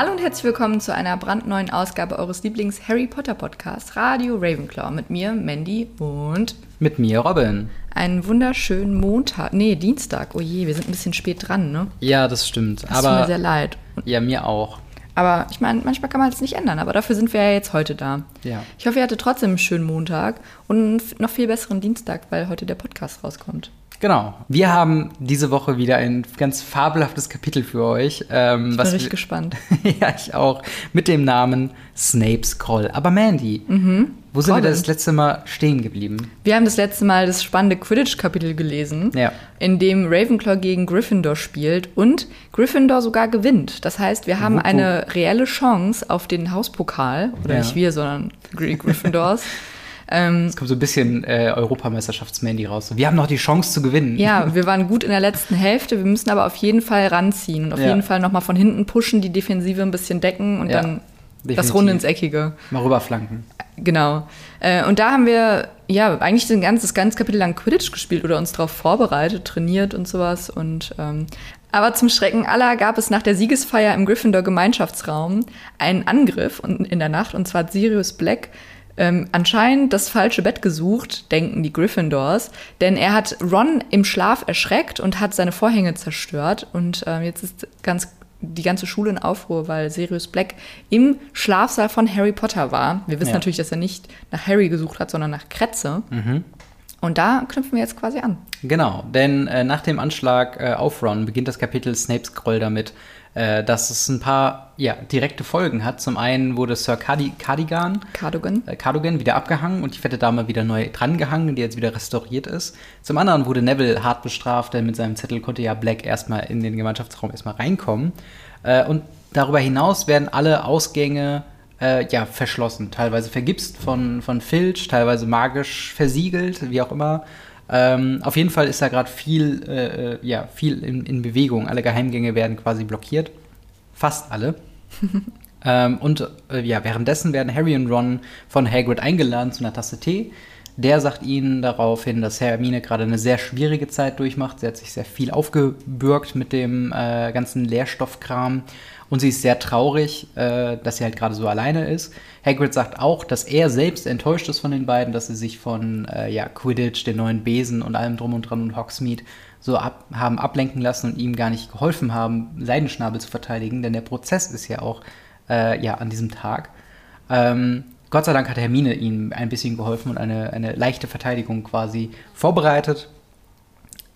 Hallo und herzlich willkommen zu einer brandneuen Ausgabe eures Lieblings-Harry Potter Podcasts Radio Ravenclaw mit mir, Mandy und mit mir, Robin. Einen wunderschönen Montag, nee, Dienstag. Oh je, wir sind ein bisschen spät dran, ne? Ja, das stimmt. Das tut mir sehr leid. Ja, mir auch. Aber ich meine, manchmal kann man es nicht ändern, aber dafür sind wir ja jetzt heute da. Ja. Ich hoffe, ihr hattet trotzdem einen schönen Montag und einen noch viel besseren Dienstag, weil heute der Podcast rauskommt. Genau. Wir haben diese Woche wieder ein ganz fabelhaftes Kapitel für euch. Ähm, ich bin richtig gespannt. ja, ich auch. Mit dem Namen Snape's Call. Aber Mandy, mhm. wo sind Colin. wir das letzte Mal stehen geblieben? Wir haben das letzte Mal das spannende Quidditch-Kapitel gelesen, ja. in dem Ravenclaw gegen Gryffindor spielt und Gryffindor sogar gewinnt. Das heißt, wir haben eine reelle Chance auf den Hauspokal. Oder ja. nicht wir, sondern Gryffindors. Ähm, es kommt so ein bisschen äh, Europameisterschaftsmandy raus. Wir haben noch die Chance zu gewinnen. Ja, wir waren gut in der letzten Hälfte. Wir müssen aber auf jeden Fall ranziehen und auf ja. jeden Fall nochmal von hinten pushen, die Defensive ein bisschen decken und ja, dann definitiv. das Runde ins Eckige. Mal rüberflanken. Genau. Äh, und da haben wir ja eigentlich den ganzen, das ganze Kapitel lang Quidditch gespielt oder uns darauf vorbereitet, trainiert und sowas. Und ähm, aber zum Schrecken aller gab es nach der Siegesfeier im Gryffindor Gemeinschaftsraum einen Angriff in der Nacht und zwar hat Sirius Black ähm, anscheinend das falsche Bett gesucht, denken die Gryffindors, denn er hat Ron im Schlaf erschreckt und hat seine Vorhänge zerstört. Und ähm, jetzt ist ganz die ganze Schule in Aufruhr, weil Sirius Black im Schlafsaal von Harry Potter war. Wir wissen ja. natürlich, dass er nicht nach Harry gesucht hat, sondern nach Kretze. Mhm. Und da knüpfen wir jetzt quasi an. Genau, denn äh, nach dem Anschlag äh, auf Ron beginnt das Kapitel Snapes Groll damit, äh, dass es ein paar ja, direkte Folgen hat. Zum einen wurde Sir Cardi Cardigan, Cardigan. Äh, Cardigan wieder abgehangen und die fette Dame wieder neu drangehangen, die jetzt wieder restauriert ist. Zum anderen wurde Neville hart bestraft, denn mit seinem Zettel konnte ja Black erstmal in den Gemeinschaftsraum erstmal reinkommen. Äh, und darüber hinaus werden alle Ausgänge äh, ja, verschlossen, teilweise vergipst von, von Filch, teilweise magisch versiegelt, wie auch immer. Ähm, auf jeden Fall ist da gerade viel, äh, äh, ja, viel in, in, Bewegung. Alle Geheimgänge werden quasi blockiert. Fast alle. ähm, und äh, ja, währenddessen werden Harry und Ron von Hagrid eingeladen zu einer Tasse Tee. Der sagt ihnen daraufhin, dass Hermine gerade eine sehr schwierige Zeit durchmacht. Sie hat sich sehr viel aufgebürgt mit dem äh, ganzen Lehrstoffkram und sie ist sehr traurig, äh, dass sie halt gerade so alleine ist. Hagrid sagt auch, dass er selbst enttäuscht ist von den beiden, dass sie sich von äh, ja, Quidditch, den neuen Besen und allem drum und dran und Hogsmeade so ab, haben ablenken lassen und ihm gar nicht geholfen haben, Seidenschnabel zu verteidigen, denn der Prozess ist ja auch äh, ja, an diesem Tag. Ähm, Gott sei Dank hat Hermine ihm ein bisschen geholfen und eine, eine leichte Verteidigung quasi vorbereitet.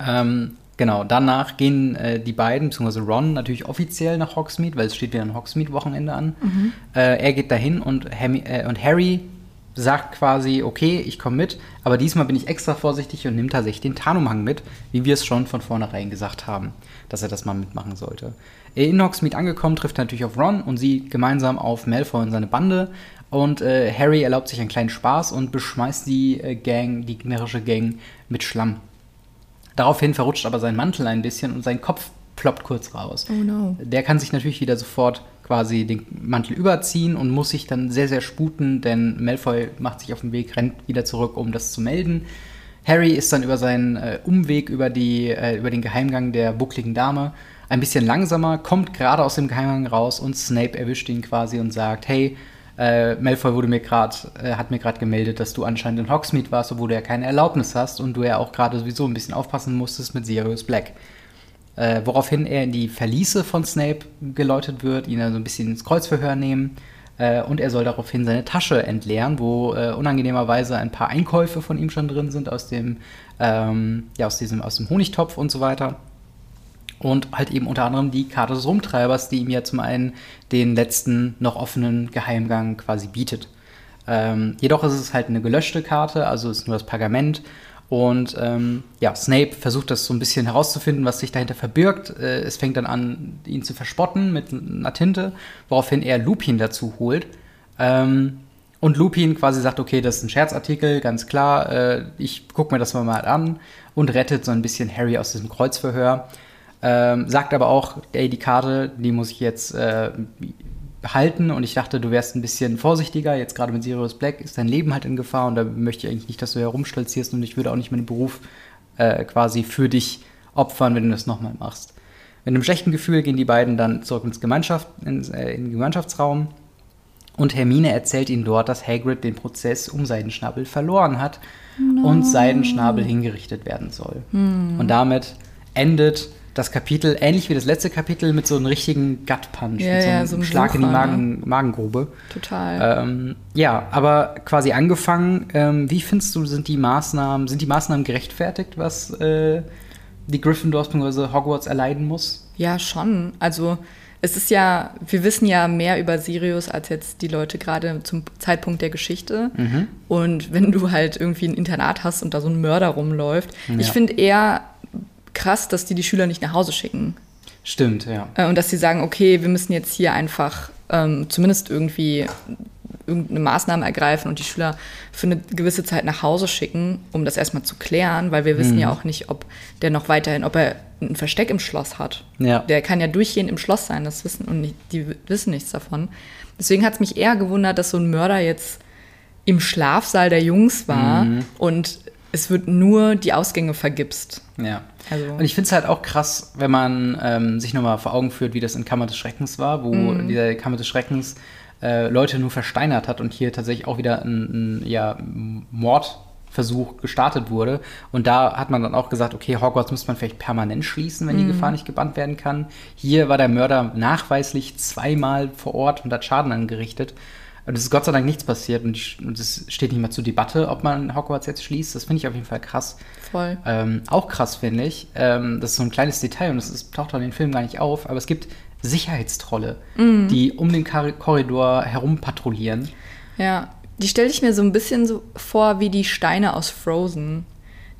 Ähm, Genau, danach gehen äh, die beiden, beziehungsweise Ron, natürlich offiziell nach Hogsmeade, weil es steht wieder ein Hogsmeade-Wochenende an. Mhm. Äh, er geht dahin und, Hemi, äh, und Harry sagt quasi, okay, ich komme mit, aber diesmal bin ich extra vorsichtig und nimmt tatsächlich den Tarnumhang mit, wie wir es schon von vornherein gesagt haben, dass er das mal mitmachen sollte. In Hogsmeade angekommen, trifft er natürlich auf Ron und sie gemeinsam auf Malfoy und seine Bande. Und äh, Harry erlaubt sich einen kleinen Spaß und beschmeißt die äh, Gang, die gegnerische Gang, mit Schlamm. Daraufhin verrutscht aber sein Mantel ein bisschen und sein Kopf ploppt kurz raus. Oh no. Der kann sich natürlich wieder sofort quasi den Mantel überziehen und muss sich dann sehr, sehr sputen, denn Malfoy macht sich auf den Weg, rennt wieder zurück, um das zu melden. Harry ist dann über seinen äh, Umweg über, die, äh, über den Geheimgang der buckligen Dame ein bisschen langsamer, kommt gerade aus dem Geheimgang raus und Snape erwischt ihn quasi und sagt, hey, äh, Malfoy wurde mir grad, äh, hat mir gerade gemeldet, dass du anscheinend in Hogsmeade warst, obwohl du ja keine Erlaubnis hast und du ja auch gerade sowieso ein bisschen aufpassen musstest mit Sirius Black. Äh, woraufhin er in die Verliese von Snape geläutet wird, ihn dann so ein bisschen ins Kreuzverhör nehmen äh, und er soll daraufhin seine Tasche entleeren, wo äh, unangenehmerweise ein paar Einkäufe von ihm schon drin sind aus dem, ähm, ja, aus diesem, aus dem Honigtopf und so weiter. Und halt eben unter anderem die Karte des Rumtreibers, die ihm ja zum einen den letzten noch offenen Geheimgang quasi bietet. Ähm, jedoch ist es halt eine gelöschte Karte, also ist nur das Pergament. Und ähm, ja, Snape versucht das so ein bisschen herauszufinden, was sich dahinter verbirgt. Äh, es fängt dann an, ihn zu verspotten mit einer Tinte, woraufhin er Lupin dazu holt. Ähm, und Lupin quasi sagt, okay, das ist ein Scherzartikel, ganz klar, äh, ich gucke mir das mal an und rettet so ein bisschen Harry aus diesem Kreuzverhör. Ähm, sagt aber auch, ey, die Karte, die muss ich jetzt äh, behalten und ich dachte, du wärst ein bisschen vorsichtiger. Jetzt gerade mit Sirius Black ist dein Leben halt in Gefahr und da möchte ich eigentlich nicht, dass du herumstolzierst und ich würde auch nicht meinen Beruf äh, quasi für dich opfern, wenn du das nochmal machst. Mit einem schlechten Gefühl gehen die beiden dann zurück ins Gemeinschaft, ins, äh, in den Gemeinschaftsraum. Und Hermine erzählt ihnen dort, dass Hagrid den Prozess um Seidenschnabel verloren hat und Seidenschnabel hingerichtet werden soll. Und damit endet das Kapitel, ähnlich wie das letzte Kapitel, mit so einem richtigen Gut-Punch, Ja, mit so ja, einem so einem Schlag in die Magen, Magengrube. Total. Ähm, ja, aber quasi angefangen, ähm, wie findest du, sind die Maßnahmen, sind die Maßnahmen gerechtfertigt, was äh, die Gryffindors bzw. Hogwarts erleiden muss? Ja, schon. Also es ist ja, wir wissen ja mehr über Sirius als jetzt die Leute gerade zum Zeitpunkt der Geschichte. Mhm. Und wenn du halt irgendwie ein Internat hast und da so ein Mörder rumläuft, Ja. ich finde eher krass, dass die die Schüler nicht nach Hause schicken. Stimmt, ja. Äh, Und dass sie sagen, okay, wir müssen jetzt hier einfach ähm, zumindest irgendwie irgendeine Maßnahme ergreifen und die Schüler für eine gewisse Zeit nach Hause schicken, um das erstmal zu klären, weil wir wissen ja auch nicht, ob der noch weiterhin, ob er ein Versteck im Schloss hat. Ja. Der kann ja durchgehend im Schloss sein, das wissen und nicht, die wissen nichts davon. Deswegen hat es mich eher gewundert, dass so ein Mörder jetzt im Schlafsaal der Jungs war Mhm. und es wird nur die Ausgänge vergipst. Ja. Also- Und ich finde es halt auch krass, wenn man ähm, sich nochmal vor Augen führt, wie das in Kammer des Schreckens war, wo Mhm. dieser Kammer des Schreckens äh, Leute nur versteinert hat und hier tatsächlich auch wieder ein, ein ja, Mordversuch gestartet wurde. Und da hat man dann auch gesagt, okay, Hogwarts müsste man vielleicht permanent schließen, wenn die Gefahr nicht gebannt werden kann. Hier war der Mörder nachweislich zweimal vor Ort und hat Schaden angerichtet. Und es ist Gott sei Dank nichts passiert und es steht nicht mehr zur Debatte, ob man Hogwarts jetzt schließt. Das finde ich auf jeden Fall krass. Voll. Ähm, auch krass finde ich, ähm, das ist so ein kleines Detail und das ist, taucht auch in den Film gar nicht auf, aber es gibt Sicherheitstrolle, Mhm. die um den Korridor herum patrouillieren. Ja, die stelle ich mir so ein bisschen so vor wie die Steine aus Frozen.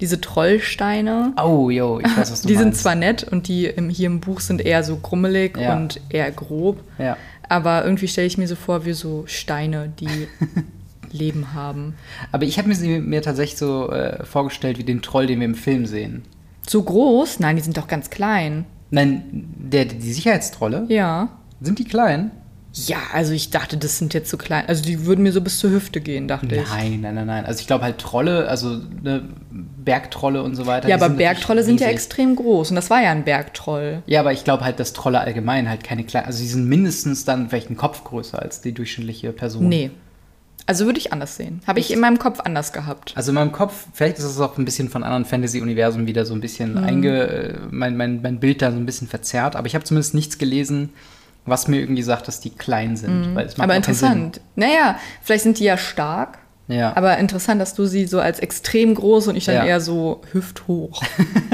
Diese Trollsteine. Oh, yo, ich weiß, was du die sind meinst. zwar nett und die im, hier im Buch sind eher so krummelig Ja. und eher grob, Ja. Aber irgendwie stelle ich mir so vor wie so Steine, die Leben haben. Aber ich habe mir sie mir tatsächlich so äh, vorgestellt wie den Troll, den wir im Film sehen. So groß? Nein, die sind doch ganz klein. Nein, der, die Sicherheitstrolle, Ja. sind die klein? Ja, also ich dachte, das sind jetzt so klein. Also die würden mir so bis zur Hüfte gehen, dachte ich. Nein, nein, nein, nein. Also ich glaube halt Trolle, also ne, Bergtrolle und so weiter. Ja, aber sind Bergtrolle sind ja extrem groß und das war ja ein Bergtroll. Ja, aber ich glaube halt, dass Trolle allgemein halt keine kleinen, also sie sind mindestens dann vielleicht einen Kopf größer als die durchschnittliche Person. Nee. Also würde ich anders sehen. Habe ich in meinem Kopf anders gehabt. Also in meinem Kopf, vielleicht ist es auch ein bisschen von anderen Fantasy-Universen wieder so ein bisschen Mhm. einge, äh, mein, mein, mein Bild da so ein bisschen verzerrt, aber ich habe zumindest nichts gelesen, was mir irgendwie sagt, dass die klein sind. Weil es macht Mhm. Aber interessant. Naja, vielleicht sind die ja stark. Ja. Aber interessant, dass du sie so als extrem groß und ich dann Ja. eher so hüfthoch.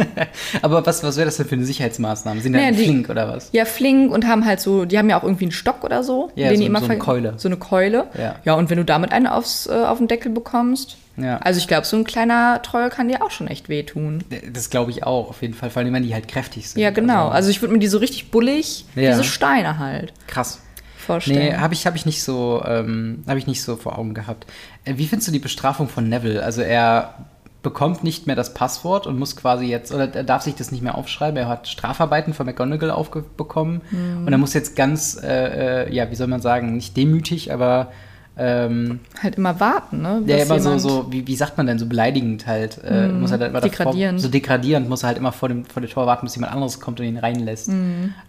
Aber was, was wäre das denn für eine Sicherheitsmaßnahme? Sind Naja, dann die- flink oder was? Ja, flink und haben halt so, die haben ja auch irgendwie einen Stock oder so. Ja, den so- die immer so eine Keule. So eine Keule. Ja. ja, und wenn du damit eine aufs, äh, auf den Deckel bekommst. Ja. Also ich glaube, so ein kleiner Troll kann dir auch schon echt wehtun. Das glaube ich auch, auf jeden Fall, vor allem wenn die halt kräftig sind. Ja, genau. Also ich würde mir die so richtig bullig, Ja. diese Steine halt krass. Vorstellen. Nee, habe ich, hab ich, nicht so, ähm, hab ich nicht so vor Augen gehabt. Äh, wie findest du die Bestrafung von Neville? Also er bekommt nicht mehr das Passwort und muss quasi jetzt, oder er darf sich das nicht mehr aufschreiben. Er hat Strafarbeiten von McGonagall aufbekommen Mhm. und er muss jetzt ganz, äh, äh, ja, wie soll man sagen, nicht demütig, aber ähm, halt immer warten, ne? bis immer so, so wie, wie sagt man denn, so beleidigend halt, äh, muss er dann immer davor- Degradierend. so degradierend, muss er halt immer vor dem, vor dem Tor warten, bis jemand anderes kommt und ihn reinlässt.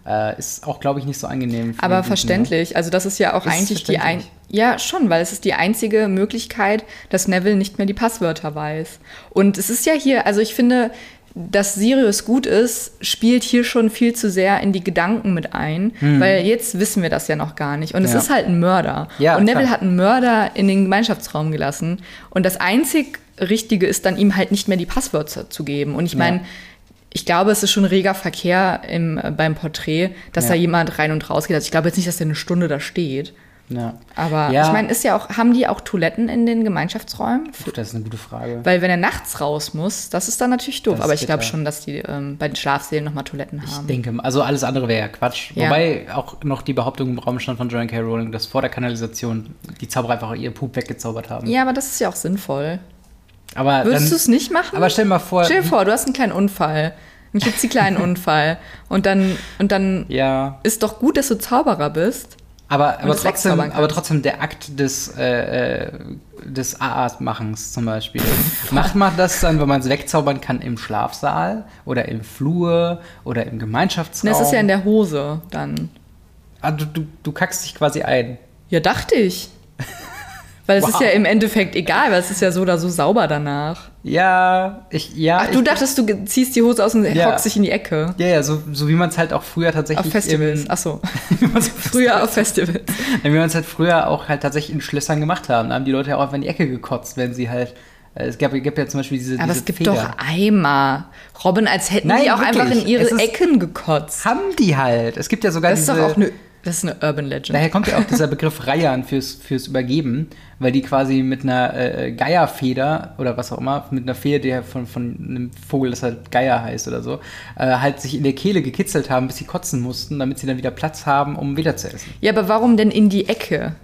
Äh, ist auch, glaube ich, nicht so angenehm. für. Aber den Guten, ne? verständlich. Also das ist ja auch Ist eigentlich die ein ja schon, weil es ist die einzige Möglichkeit, dass Neville nicht mehr die Passwörter weiß. Und es ist ja hier, also ich finde, dass Sirius gut ist, spielt hier schon viel zu sehr in die Gedanken mit ein, weil jetzt wissen wir das ja noch gar nicht. Und es Hm. Ja. ist halt ein Mörder. Ja, und Neville klar. hat einen Mörder in den Gemeinschaftsraum gelassen. Und das einzig Richtige ist dann ihm halt nicht mehr die Passwörter zu geben. Und ich Ja. meine, ich glaube, es ist schon reger Verkehr im, äh, beim Porträt, dass Ja. da jemand rein und raus geht. Also ich glaube jetzt nicht, dass der eine Stunde da steht. Ja. Aber Ja. ich meine, ist ja auch, haben die auch Toiletten in den Gemeinschaftsräumen? Puh, das ist eine gute Frage. Weil wenn er nachts raus muss, das ist dann natürlich doof. Aber ich glaube schon, dass die ähm, bei den Schlafsälen nochmal Toiletten Ich haben. denke, also alles andere wäre ja Quatsch. Ja. Wobei auch noch die Behauptung im Raum stand von Joanne K. Rowling, dass vor der Kanalisation die Zauberer einfach ihr Pup weggezaubert haben. ja, aber das ist ja auch sinnvoll. Aber Würdest du es nicht machen? aber stell dir mal vor, Stell dir vor, du hast einen kleinen Unfall. Einen klitzekleinen Unfall. Und dann, und dann ja, ist doch gut, dass du Zauberer bist. Aber, aber trotzdem, aber trotzdem der Akt des, äh, äh, des AA-Machens zum Beispiel. Macht man das dann, wenn man es wegzaubern kann, im Schlafsaal oder im Flur oder im Gemeinschaftsraum? Das ist ja in der Hose dann. Ah, du, du, du kackst dich quasi ein. Ja, dachte ich. Weil es Wow. ist ja im Endeffekt egal, weil es ist ja so oder so sauber danach. Ja, ich, ja. Ach, du ich, dachtest, du ziehst die Hose aus und Ja. hockst dich in die Ecke. Ja, ja, so, so wie man es halt auch früher tatsächlich Auf Festivals. Im, Ach so. Früher auf Festivals. wie man es halt früher auch halt tatsächlich in Schlössern gemacht haben. Da haben die Leute ja auch einfach in die Ecke gekotzt, wenn sie halt. äh, Es gab, gab ja zum Beispiel diese. Aber diese es gibt Feder. doch Eimer. Robin, als hätten Nein, die auch wirklich. einfach in ihre ist- Ecken gekotzt. Haben die halt. Es gibt ja sogar Das ist diese. doch auch eine, das ist eine Urban Legend. Daher kommt ja auch dieser Begriff Reihern fürs, fürs Übergeben, weil die quasi mit einer äh, Geierfeder oder was auch immer, mit einer Feder, die von, von einem Vogel, das halt Geier heißt oder so, äh, halt sich in der Kehle gekitzelt haben, bis sie kotzen mussten, damit sie dann wieder Platz haben, um wieder zu essen. Ja, aber warum denn in die Ecke?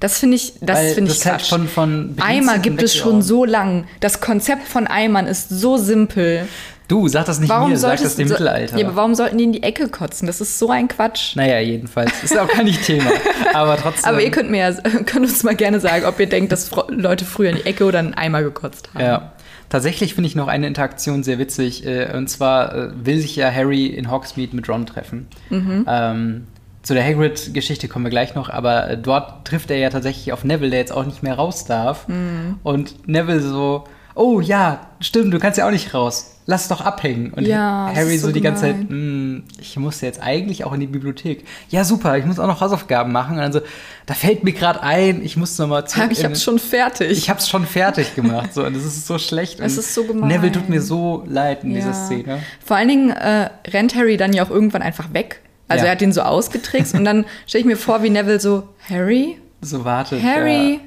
Das finde ich, das finde ich das halt Quatsch. von, von Eimer gibt es schon so lang. Das Konzept von Eimern ist so simpel. Du, sag das nicht Warum mir, sag das dem so, Mittelalter. Ja, aber warum sollten die in die Ecke kotzen? Das ist so ein Quatsch. naja, jedenfalls. Ist auch gar nicht Thema. Aber trotzdem. Aber ihr könnt mir ja, könnt uns mal gerne sagen, ob ihr denkt, dass Leute früher in die Ecke oder in einen Eimer gekotzt haben. Ja. Tatsächlich finde ich noch eine Interaktion sehr witzig. Äh, und zwar äh, will sich ja Harry in Hogsmeade mit Ron treffen. Ähm, zu der Hagrid-Geschichte kommen wir gleich noch, aber äh, dort trifft er ja tatsächlich auf Neville, der jetzt auch nicht mehr raus darf. Und Neville so, oh ja, stimmt, du kannst ja auch nicht raus. Lass doch abhängen. Und Ja, Harry so, so die ganze Zeit. "Mm, ich muss jetzt eigentlich auch in die Bibliothek. Ja, super, ich muss auch noch Hausaufgaben machen. Und dann so, da fällt mir gerade ein, ich muss noch mal zurück. Ich hab's schon fertig. ich hab's schon fertig gemacht. So, und das ist so schlecht. Es ist so gemein. Neville tut mir so leid in Ja. dieser Szene. Vor allen Dingen äh, rennt Harry dann ja auch irgendwann einfach weg. Also Ja. er hat ihn so ausgetrickst und dann stelle ich mir vor, wie Neville so, Harry? So wartet. Harry?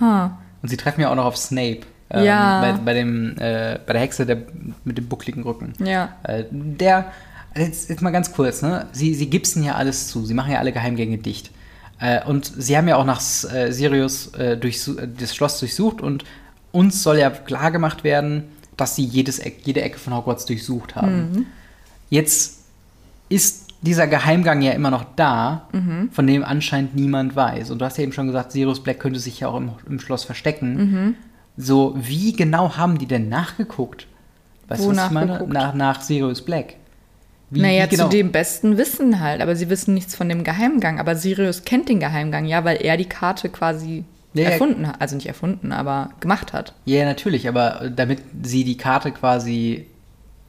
Ja. Und sie treffen ja auch noch auf Snape. Ähm, Ja. Bei, bei, dem, äh, bei der Hexe der, mit dem buckligen Rücken. Ja. Äh, der, jetzt, jetzt mal ganz kurz, ne? Sie, sie gipsen ja alles zu. Sie machen ja alle Geheimgänge dicht. Äh, und sie haben ja auch nach äh, Sirius äh, äh, das Schloss durchsucht und uns soll ja klar gemacht werden, dass sie jedes Eck, jede Ecke von Hogwarts durchsucht haben. Jetzt ist dieser Geheimgang ja immer noch da, von dem anscheinend niemand weiß. Und du hast ja eben schon gesagt, Sirius Black könnte sich ja auch im, im Schloss verstecken. So, wie genau haben die denn nachgeguckt? Weißt Wo du, was ich meine? nachgeguckt? Nach, nach Sirius Black. Wie, naja, wie genau? zu dem besten Wissen halt, aber sie wissen nichts von dem Geheimgang. Aber Sirius kennt den Geheimgang, ja, weil er die Karte quasi Ja, erfunden hat. Also nicht erfunden, aber gemacht hat. Ja, natürlich, aber damit sie die Karte quasi,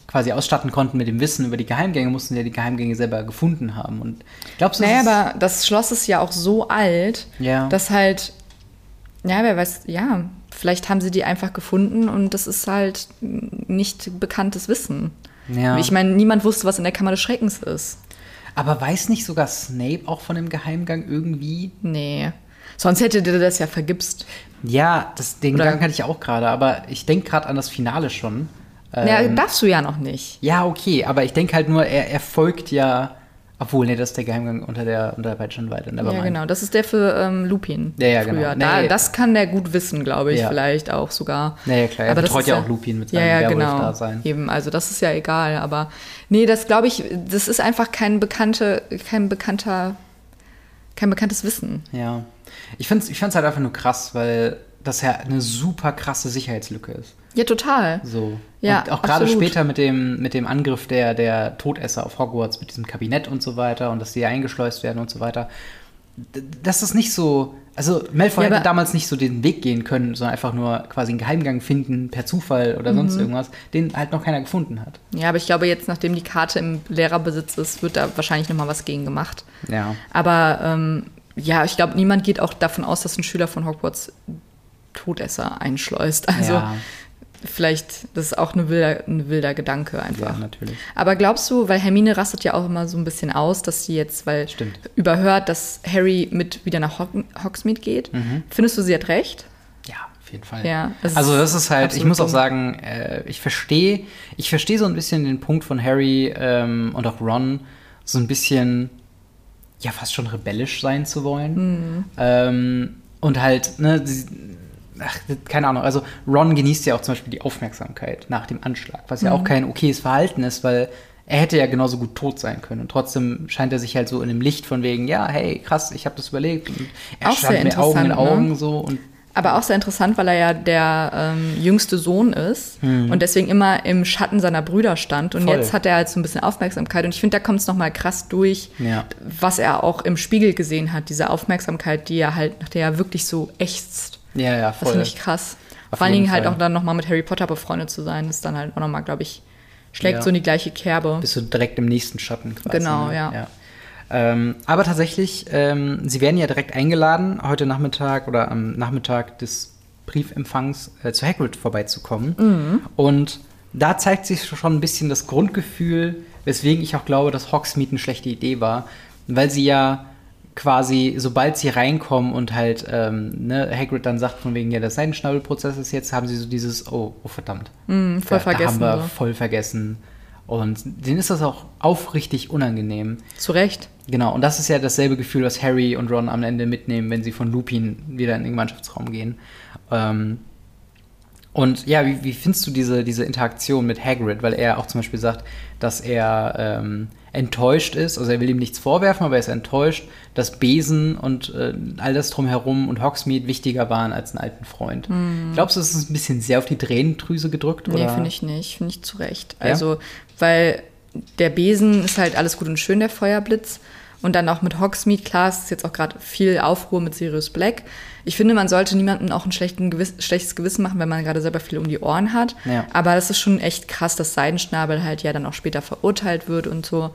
quasi ausstatten konnten mit dem Wissen über die Geheimgänge, mussten sie ja die Geheimgänge selber gefunden haben. Und glaubst du, Naja, aber das Schloss ist ja auch so alt, Ja. dass halt, ja, wer weiß, ja, vielleicht haben sie die einfach gefunden und das ist halt nicht bekanntes Wissen. Ja. Ich meine, niemand wusste, was in der Kammer des Schreckens ist. Aber weiß nicht sogar Snape auch von dem Geheimgang irgendwie? Nee. Sonst hätte der das ja vergibst. Ja, das, den Oder- Gedanken hatte ich auch gerade, aber ich denke gerade an das Finale schon. ja, Ähm, darfst du ja noch nicht. ja, okay, aber ich denke halt nur, er, er folgt ja. Obwohl, nee, das ist der Geheimgang unter der, unter der Peitschenweide. Ja, genau. Das ist der für ähm, Lupin. Ja, ja, genau. früher. Da, Nee. das kann der gut wissen, glaube ich, Ja. vielleicht auch sogar. Naja, klar, er Aber das betreut ja auch Lupin mit seinem ja, ja, genau. Werwolf-Dasein. Eben, also das ist ja egal. Aber nee, das glaube ich, das ist einfach kein bekannte, kein bekannter, kein bekanntes Wissen. Ja. Ich finde es ich find's halt einfach nur krass, weil das ja eine super krasse Sicherheitslücke ist. Ja, total. So. Ja, und auch gerade später mit dem, mit dem Angriff der, der Todesser auf Hogwarts, mit diesem Kabinett und so weiter und dass die eingeschleust werden und so weiter. D- Das ist nicht so. Also, Malfoy Ja, hätte damals nicht so den Weg gehen können, sondern einfach nur quasi einen Geheimgang finden per Zufall oder Mhm. sonst irgendwas, den halt noch keiner gefunden hat. Ja, aber ich glaube, jetzt, nachdem die Karte im Lehrerbesitz ist, wird da wahrscheinlich noch mal was gegen gemacht. Ja. Aber ähm, ja, ich glaube, niemand geht auch davon aus, dass ein Schüler von Hogwarts Todesser einschleust. Also ja, vielleicht, das ist auch eine wilder, ein wilder Gedanke einfach. ja, natürlich. Aber glaubst du, weil Hermine rastet ja auch immer so ein bisschen aus, dass sie jetzt, weil Stimmt. überhört, dass Harry mit wieder nach Hog Hogsmeade geht. Mhm. Findest du, sie hat recht? Ja, auf jeden Fall. Ja, es also das ist halt, ich muss auch sagen, äh, ich verstehe, ich verstehe so ein bisschen den Punkt von Harry ähm, und auch Ron, so ein bisschen, ja, fast schon rebellisch sein zu wollen. Mhm. Ähm, und halt, ne, sie, ach, keine Ahnung, also Ron genießt ja auch zum Beispiel die Aufmerksamkeit nach dem Anschlag, was ja Mhm. auch kein okayes Verhalten ist, weil er hätte ja genauso gut tot sein können. Und trotzdem scheint er sich halt so in dem Licht von wegen, ja, hey, krass, ich habe das überlegt. Und er Auch stand sehr mit Augen in interessant, ne? Augen so und Aber auch sehr interessant, weil er ja der ähm, jüngste Sohn ist Hm. und deswegen immer im Schatten seiner Brüder stand. Und Voll. jetzt hat er halt so ein bisschen Aufmerksamkeit. Und ich finde, da kommt es nochmal krass durch, Ja. was er auch im Spiegel gesehen hat. Diese Aufmerksamkeit, die er halt, nach der er wirklich so ächzt. Ja, ja, Das voll. finde ich krass. Auf Vor allen Dingen halt auch dann nochmal mit Harry Potter befreundet zu sein, ist dann halt auch nochmal, glaube ich, schlägt Ja. so in die gleiche Kerbe. Bist du direkt im nächsten Schatten quasi. Genau, ne? ja. Ähm, aber tatsächlich, ähm, sie werden ja direkt eingeladen, heute Nachmittag oder am Nachmittag des Briefempfangs äh, zu Hagrid vorbeizukommen. Mhm. Und da zeigt sich schon ein bisschen das Grundgefühl, weswegen ich auch glaube, dass Hogsmeade eine schlechte Idee war, weil sie ja quasi, sobald sie reinkommen und halt ähm, ne, Hagrid dann sagt von wegen, ja, das Seidenschnabelprozess ist jetzt, haben sie so dieses, oh, oh verdammt. Mm, voll da, vergessen. Da haben wir so. voll vergessen. Und denen ist das auch aufrichtig unangenehm. Zu Recht. Genau, und das ist ja dasselbe Gefühl, was Harry und Ron am Ende mitnehmen, wenn sie von Lupin wieder in den Mannschaftsraum gehen. Ähm, und ja, wie, wie findest du diese, diese Interaktion mit Hagrid? Weil er auch zum Beispiel sagt, dass er ähm, enttäuscht ist, also er will ihm nichts vorwerfen, aber er ist enttäuscht, dass Besen und äh, all das drumherum und Hogsmeade wichtiger waren als einen alten Freund. Glaubst du, es ist ein bisschen sehr auf die Tränendrüse gedrückt? Nee, oder? finde ich nicht. Finde ich zu Recht. Ja? Also, weil der Besen ist halt alles gut und schön, der Feuerblitz. Und dann auch mit Hogsmeade, klar, es ist jetzt auch gerade viel Aufruhr mit Sirius Black. Ich finde, man sollte niemandem auch ein Gewiss schlechtes Gewissen machen, wenn man gerade selber viel um die Ohren hat. Ja. Aber das ist schon echt krass, dass Seidenschnabel halt ja dann auch später verurteilt wird und so.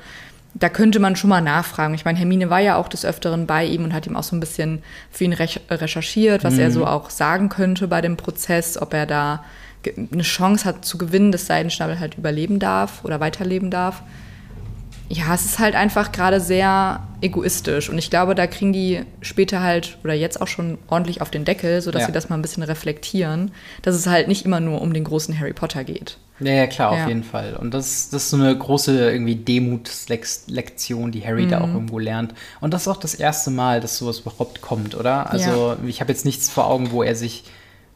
Da könnte man schon mal nachfragen. Ich meine, Hermine war ja auch des Öfteren bei ihm und hat ihm auch so ein bisschen für ihn rech recherchiert, was er so auch sagen könnte bei dem Prozess, ob er da eine Chance hat zu gewinnen, dass Seidenschnabel halt überleben darf oder weiterleben darf. Ja, es ist halt einfach gerade sehr egoistisch und ich glaube, da kriegen die später halt oder jetzt auch schon ordentlich auf den Deckel, sodass Ja. sie das mal ein bisschen reflektieren, dass es halt nicht immer nur um den großen Harry Potter geht. Ja, ja, klar, auf Ja. jeden Fall. Und das, das ist so eine große irgendwie Demutslektion, die Harry Mhm. da auch irgendwo lernt. Und das ist auch das erste Mal, dass sowas überhaupt kommt, oder? Also ich habe jetzt nichts vor Augen, wo er sich,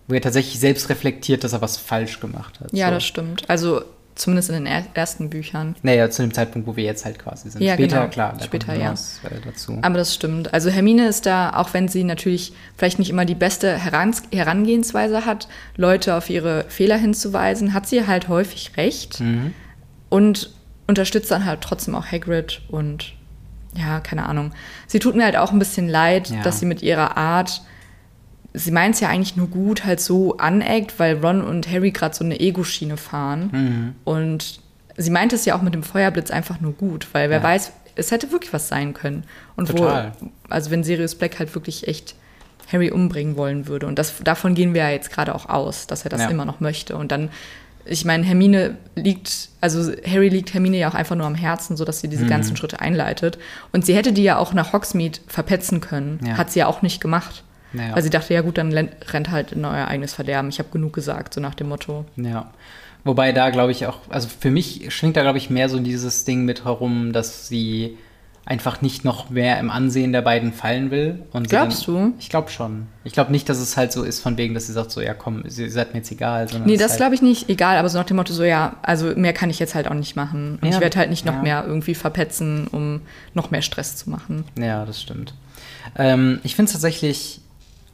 wo er tatsächlich selbst reflektiert, dass er was falsch gemacht hat. Ja, so. das stimmt. Also zumindest in den er ersten Büchern. Naja, zu dem Zeitpunkt, wo wir jetzt halt quasi sind. Ja, Später, genau. klar, da Später, ja. was, äh, dazu. Aber das stimmt. Also Hermine ist da, auch wenn sie natürlich vielleicht nicht immer die beste Herans Herangehensweise hat, Leute auf ihre Fehler hinzuweisen, hat sie halt häufig recht Mhm. und unterstützt dann halt trotzdem auch Hagrid und ja, keine Ahnung. Sie tut mir halt auch ein bisschen leid, Ja. dass sie mit ihrer Art, sie meint es ja eigentlich nur gut, halt so aneckt, weil Ron und Harry gerade so eine Ego-Schiene fahren. Mhm. Und sie meint es ja auch mit dem Feuerblitz einfach nur gut, weil wer Ja. weiß, es hätte wirklich was sein können. Und Total. wo, also wenn Sirius Black halt wirklich echt Harry umbringen wollen würde. Und das, davon gehen wir ja jetzt gerade auch aus, dass er das Ja. immer noch möchte. Und dann, ich meine, Hermine liegt, also Harry liegt Hermine ja auch einfach nur am Herzen, so dass sie Mhm. diese ganzen Schritte einleitet. Und sie hätte die ja auch nach Hogsmeade verpetzen können. Ja. Hat sie ja auch nicht gemacht. Naja. Weil sie dachte, ja gut, dann rennt halt in euer eigenes Verderben. Ich habe genug gesagt, so nach dem Motto. Ja. Wobei da glaube ich auch, also für mich schwingt da glaube ich mehr so dieses Ding mit herum, dass sie einfach nicht noch mehr im Ansehen der beiden fallen will. Und Glaubst dann, du? Ich glaube schon. Ich glaube nicht, dass es halt so ist von wegen, dass sie sagt so, ja komm, sie seid mir jetzt egal. Nee, das halt, glaube ich nicht. Egal, aber so nach dem Motto, so ja, also mehr kann ich jetzt halt auch nicht machen. Und Ja, ich werde halt nicht noch ja. mehr irgendwie verpetzen, um noch mehr Stress zu machen. Ja, das stimmt. Ähm, ich finde es tatsächlich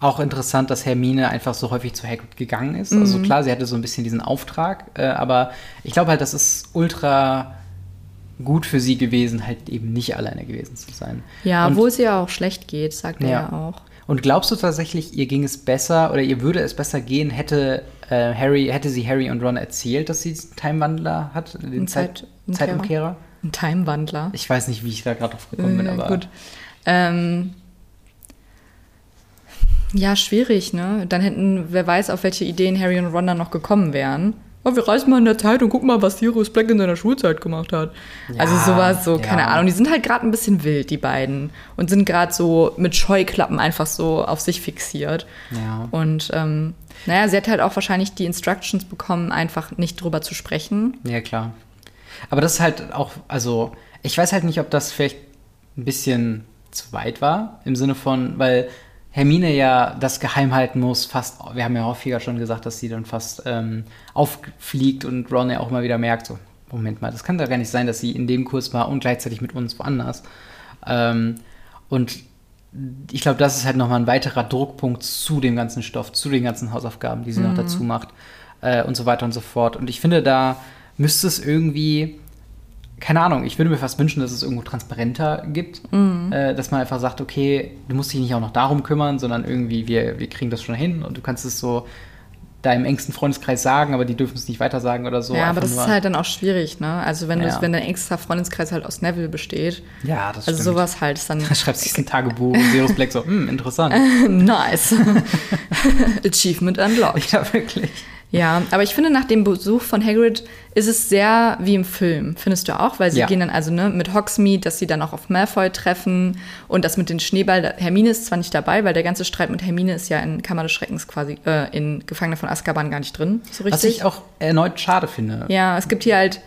auch interessant, dass Hermine einfach so häufig zu Hagrid gegangen ist. Mhm. Also klar, sie hatte so ein bisschen diesen Auftrag, äh, aber ich glaube halt, das ist ultra gut für sie gewesen, halt eben nicht alleine gewesen zu sein. Ja, Und- obwohl es ihr auch schlecht geht, sagt er Ja. ja auch. Und glaubst du tatsächlich, ihr ging es besser oder ihr würde es besser gehen, hätte äh, Harry, hätte sie Harry und Ron erzählt, dass sie einen Timewandler hat, den Einen Zeit, Zeitumkehrer? Ein Timewandler. Ich weiß nicht, wie ich da gerade drauf gekommen bin, Äh, aber gut. Ähm, ja, schwierig, ne? Dann hätten, wer weiß, auf welche Ideen Harry und Ron dann noch gekommen wären. Oh, wir reisen mal in der Zeit und gucken mal, was Sirius Black in seiner Schulzeit gemacht hat. also Ja, sowas, so, keine ja. Ahnung. Die sind halt gerade ein bisschen wild, die beiden. Und sind gerade so mit Scheuklappen einfach so auf sich fixiert. ja. Und ähm, naja, sie hat halt auch wahrscheinlich die Instructions bekommen, einfach nicht drüber zu sprechen. Ja, klar. Aber das ist halt auch, also, ich weiß halt nicht, ob das vielleicht ein bisschen zu weit war, im Sinne von, weil Hermine ja das geheim halten muss, fast, wir haben ja häufiger schon gesagt, dass sie dann fast ähm, auffliegt und Ron ja auch mal wieder merkt, so, Moment mal, das kann doch gar nicht sein, dass sie in dem Kurs war und gleichzeitig mit uns woanders. Ähm, und ich glaube, das ist halt nochmal ein weiterer Druckpunkt zu dem ganzen Stoff, zu den ganzen Hausaufgaben, die sie noch dazu macht äh, und so weiter und so fort. Und ich finde, da müsste es irgendwie, keine Ahnung, ich würde mir fast wünschen, dass es irgendwo transparenter gibt, äh, dass man einfach sagt, okay, du musst dich nicht auch noch darum kümmern, sondern irgendwie, wir, wir kriegen das schon hin und du kannst es so deinem engsten Freundeskreis sagen, aber die dürfen es nicht weiter sagen oder so. ja, aber das nur- ist halt dann auch schwierig, ne? Also wenn, Ja. du, wenn dein extra Freundeskreis halt aus Neville besteht, Ja, das also stimmt. sowas halt ist dann Da schreibt sich ein Tagebuch und Sirius Black so, hm, interessant. nice. Achievement unlocked. ja, wirklich. Ja, aber ich finde, nach dem Besuch von Hagrid ist es sehr wie im Film. Findest du auch? Weil sie Ja. gehen dann also ne, mit Hogsmeade, dass sie dann auch auf Malfoy treffen und das mit den Schneeball. Hermine ist zwar nicht dabei, weil der ganze Streit mit Hermine ist ja in Kammer des Schreckens quasi, äh, in Gefangene von Azkaban gar nicht drin, so richtig. Was ich auch erneut schade finde. Ja, es gibt hier halt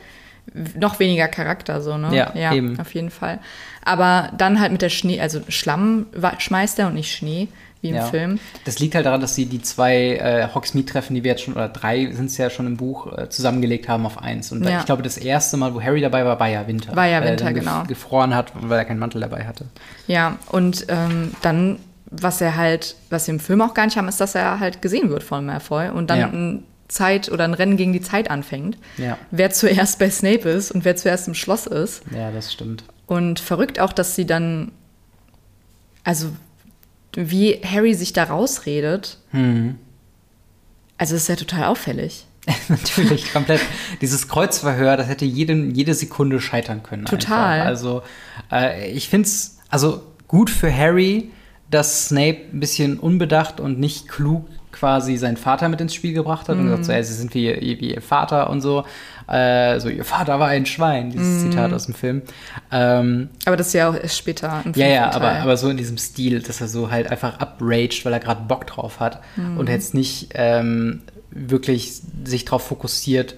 noch weniger Charakter, so, ne? Ja, eben. auf jeden Fall. Aber dann halt mit der Schnee, also Schlamm schmeißt er und nicht Schnee, wie im Ja. Film. Das liegt halt daran, dass sie die zwei äh, Hogsmeade-Treffen, die wir jetzt schon, oder drei sind es ja schon im Buch, äh, zusammengelegt haben auf eins. Und Ja. ich glaube, das erste Mal, wo Harry dabei war, war ja Winter. War ja er Winter, genau. gefroren hat, weil er keinen Mantel dabei hatte. Ja, und ähm, dann, was er halt, was wir im Film auch gar nicht haben, ist, dass er halt gesehen wird von Malfoy und dann Ja. ein Zeit oder ein Rennen gegen die Zeit anfängt. Ja. Wer zuerst bei Snape ist und wer zuerst im Schloss ist. Ja, das stimmt. Und verrückt auch, dass sie dann, also wie Harry sich da rausredet, Hm. also das ist ja total auffällig. Natürlich, komplett. Dieses Kreuzverhör, das hätte jeden, jede Sekunde scheitern können. Total. Einfach. Also, äh, ich finde es also gut für Harry, dass Snape ein bisschen unbedacht und nicht klug quasi seinen Vater mit ins Spiel gebracht hat und gesagt so, ey, sie sind wie, ihr- wie ihr Vater und so. Äh, so, ihr Vater war ein Schwein, dieses Zitat aus dem Film. Ähm, Aber das ist ja auch erst später im ja, ja, aber, aber so in diesem Stil, dass er so halt einfach upraged, weil er gerade Bock drauf hat Mhm. und jetzt nicht ähm, wirklich sich darauf fokussiert,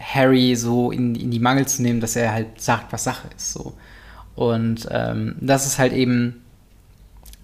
Harry so in, in die Mangel zu nehmen, dass er halt sagt, was Sache ist. So. Und ähm, das ist halt eben,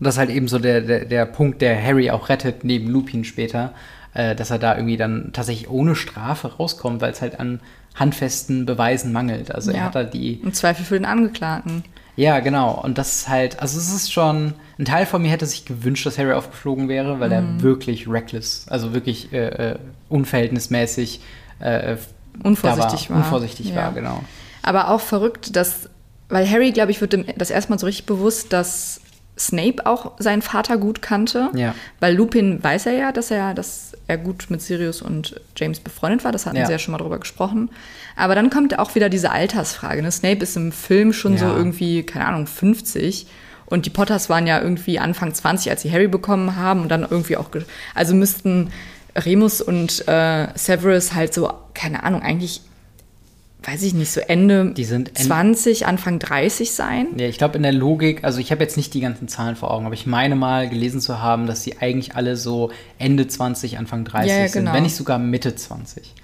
das ist halt eben so der, der, der Punkt, der Harry auch rettet, neben Lupin später, äh, dass er da irgendwie dann tatsächlich ohne Strafe rauskommt, weil es halt an handfesten Beweisen mangelt. Also er Ja. hat da die, Im Zweifel für den Angeklagten. ja, genau. Und das ist halt, also es ist schon, ein Teil von mir hätte sich gewünscht, dass Harry aufgeflogen wäre, weil Mhm. er wirklich reckless, also wirklich äh, äh, unverhältnismäßig äh, Unvorsichtig da war. Unvorsichtig Ja. war, genau. Aber auch verrückt, dass, weil Harry, glaube ich, wird das erste Mal so richtig bewusst, dass Snape auch seinen Vater gut kannte. Ja. Weil Lupin weiß er ja, dass er, dass er gut mit Sirius und James befreundet war. Das hatten Ja. sie ja schon mal drüber gesprochen. Aber dann kommt auch wieder diese Altersfrage. Ne? Snape ist im Film schon so Ja. irgendwie, keine Ahnung, 50. Und die Potters waren ja irgendwie Anfang 20, als sie Harry bekommen haben. Und dann irgendwie auch, also müssten Remus und äh, Severus halt so, keine Ahnung, eigentlich, weiß ich nicht, so Ende Die sind en- 20, Anfang 30 sein. Ja, ich glaube in der Logik, also ich habe jetzt nicht die ganzen Zahlen vor Augen, aber ich meine mal gelesen zu haben, dass sie eigentlich alle so Ende 20, Anfang 30 Ja, ja, sind, genau. wenn nicht sogar Mitte 20.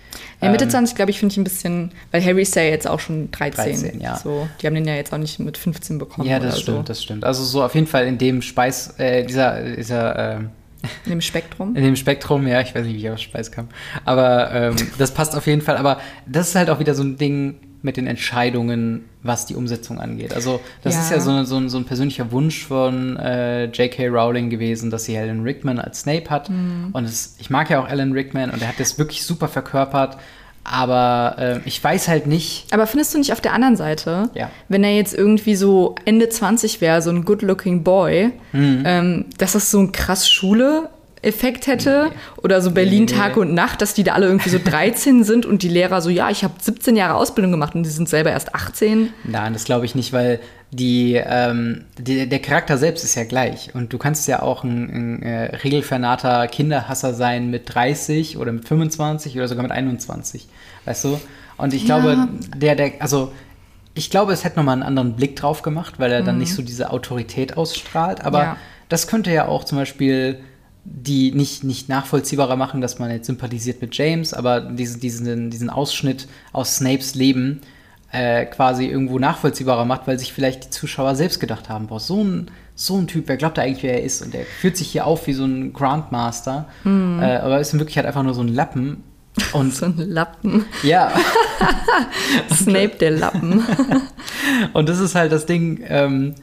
Ja, Mitte Ähm, 20, glaube ich, finde ich ein bisschen, weil Harry ist ja jetzt auch schon 13. 13, ja. So, die haben den ja jetzt auch nicht mit 15 bekommen. Ja, das stimmt, so. das stimmt. Also so auf jeden Fall in dem Speis, äh, dieser, dieser, ähm, In dem Spektrum. In dem Spektrum, ja, ich weiß nicht, wie ich auf Speis kam. Aber ähm, das passt auf jeden Fall. Aber das ist halt auch wieder so ein Ding mit den Entscheidungen, was die Umsetzung angeht. Also, das Ja. ist ja so, ein- so, ein- so ein persönlicher Wunsch von äh, J.K. Rowling gewesen, dass sie Alan Rickman als Snape hat. Mhm. Und es, ich mag ja auch Alan Rickman und er hat das wirklich super verkörpert. Aber äh, ich weiß halt nicht. Aber findest du nicht auf der anderen Seite, Ja. wenn er jetzt irgendwie so Ende 20 wäre, so ein good-looking Boy, Mhm. ähm, dass das so ein krass Schule Effekt hätte oder so Berlin. Tag und Nacht, dass die da alle irgendwie so 13 sind und die Lehrer so, ja, ich habe 17 Jahre Ausbildung gemacht und die sind selber erst 18. Nein, das glaube ich nicht, weil die, ähm, die, der Charakter selbst ist ja gleich. Und du kannst ja auch ein, ein äh, regelvernater Kinderhasser sein mit 30 oder mit 25 oder sogar mit 21. Weißt du? Und ich Ja. glaube, der, der, also ich glaube, es hätte nochmal einen anderen Blick drauf gemacht, weil er dann nicht so diese Autorität ausstrahlt. Aber Ja. das könnte ja auch zum Beispiel die nicht, nicht nachvollziehbarer machen, dass man jetzt sympathisiert mit James, aber diesen, diesen, diesen Ausschnitt aus Snapes Leben äh, quasi irgendwo nachvollziehbarer macht, weil sich vielleicht die Zuschauer selbst gedacht haben, boah, so ein, so ein Typ, wer glaubt er eigentlich, wer er ist? Und der führt sich hier auf wie so ein Grandmaster, äh, aber ist in Wirklichkeit einfach nur so ein Lappen. Und So ein Lappen. ja, Snape der Lappen. Und das ist halt das Ding, ähm,